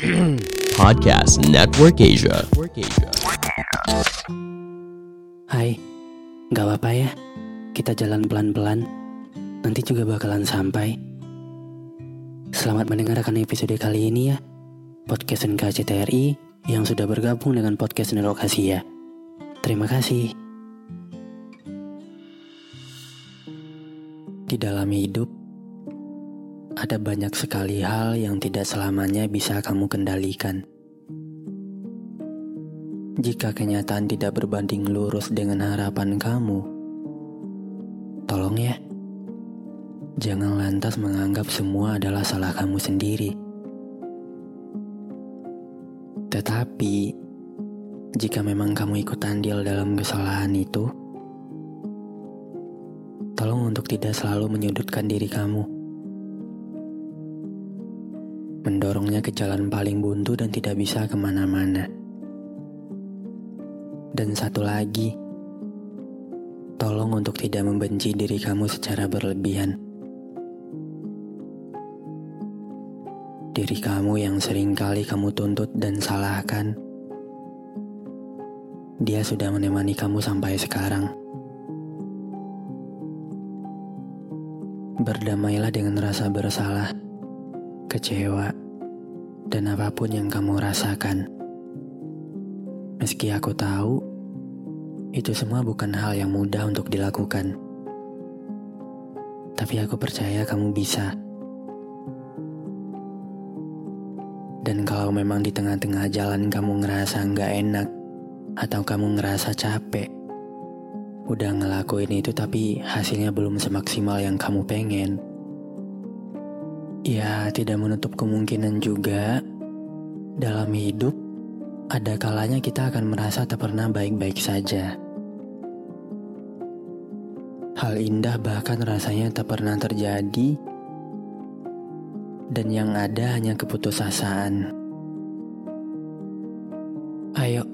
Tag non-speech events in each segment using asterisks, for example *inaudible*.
*clears throat* Podcast Network Asia. Hai, gak apa-apa ya. Kita jalan pelan-pelan. Nanti juga bakalan sampai. Selamat mendengarkan episode kali ini ya. Podcast NKCTRI yang sudah bergabung dengan podcast Network Asia. Terima kasih. Di dalam hidup, ada banyak sekali hal yang tidak selamanya bisa kamu kendalikan. Jika kenyataan tidak berbanding lurus dengan harapan kamu, tolong ya, jangan lantas menganggap semua adalah salah kamu sendiri. Tetapi, jika memang kamu ikut andil dalam kesalahan itu, tolong untuk tidak selalu menyudutkan diri kamu mendorongnya ke jalan paling buntu dan tidak bisa ke mana-mana. Dan satu lagi, tolong untuk tidak membenci diri kamu secara berlebihan. Diri kamu yang sering kali kamu tuntut dan salahkan, dia sudah menemani kamu sampai sekarang. Berdamailah dengan rasa bersalah kecewa, dan apa pun yang kamu rasakan. Meski aku tahu, itu semua bukan hal yang mudah untuk dilakukan. Tapi aku percaya kamu bisa. Dan kalau memang di tengah-tengah jalan kamu ngerasa nggak enak, atau kamu ngerasa capek, udah ngelakuin itu tapi hasilnya belum semaksimal yang kamu pengen, Ya, tidak menutup kemungkinan juga dalam hidup ada kalanya kita akan merasa tak pernah baik-baik saja. Hal indah bahkan rasanya tak pernah terjadi dan yang ada hanya keputusasaan. Ayo,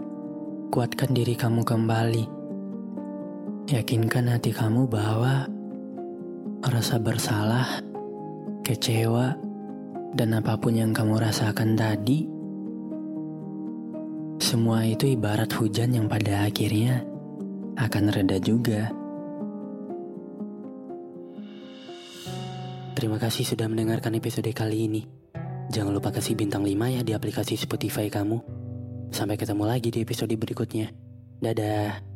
kuatkan diri kamu kembali. Yakinkan hati kamu bahwa rasa bersalah kecewa, dan apa pun yang kamu rasakan tadi, semua itu ibarat hujan yang pada akhirnya akan reda juga. Terima kasih sudah mendengarkan episode kali ini. Jangan lupa kasih bintang 5 ya di aplikasi Spotify kamu. Sampai ketemu lagi di episode berikutnya. Dadah.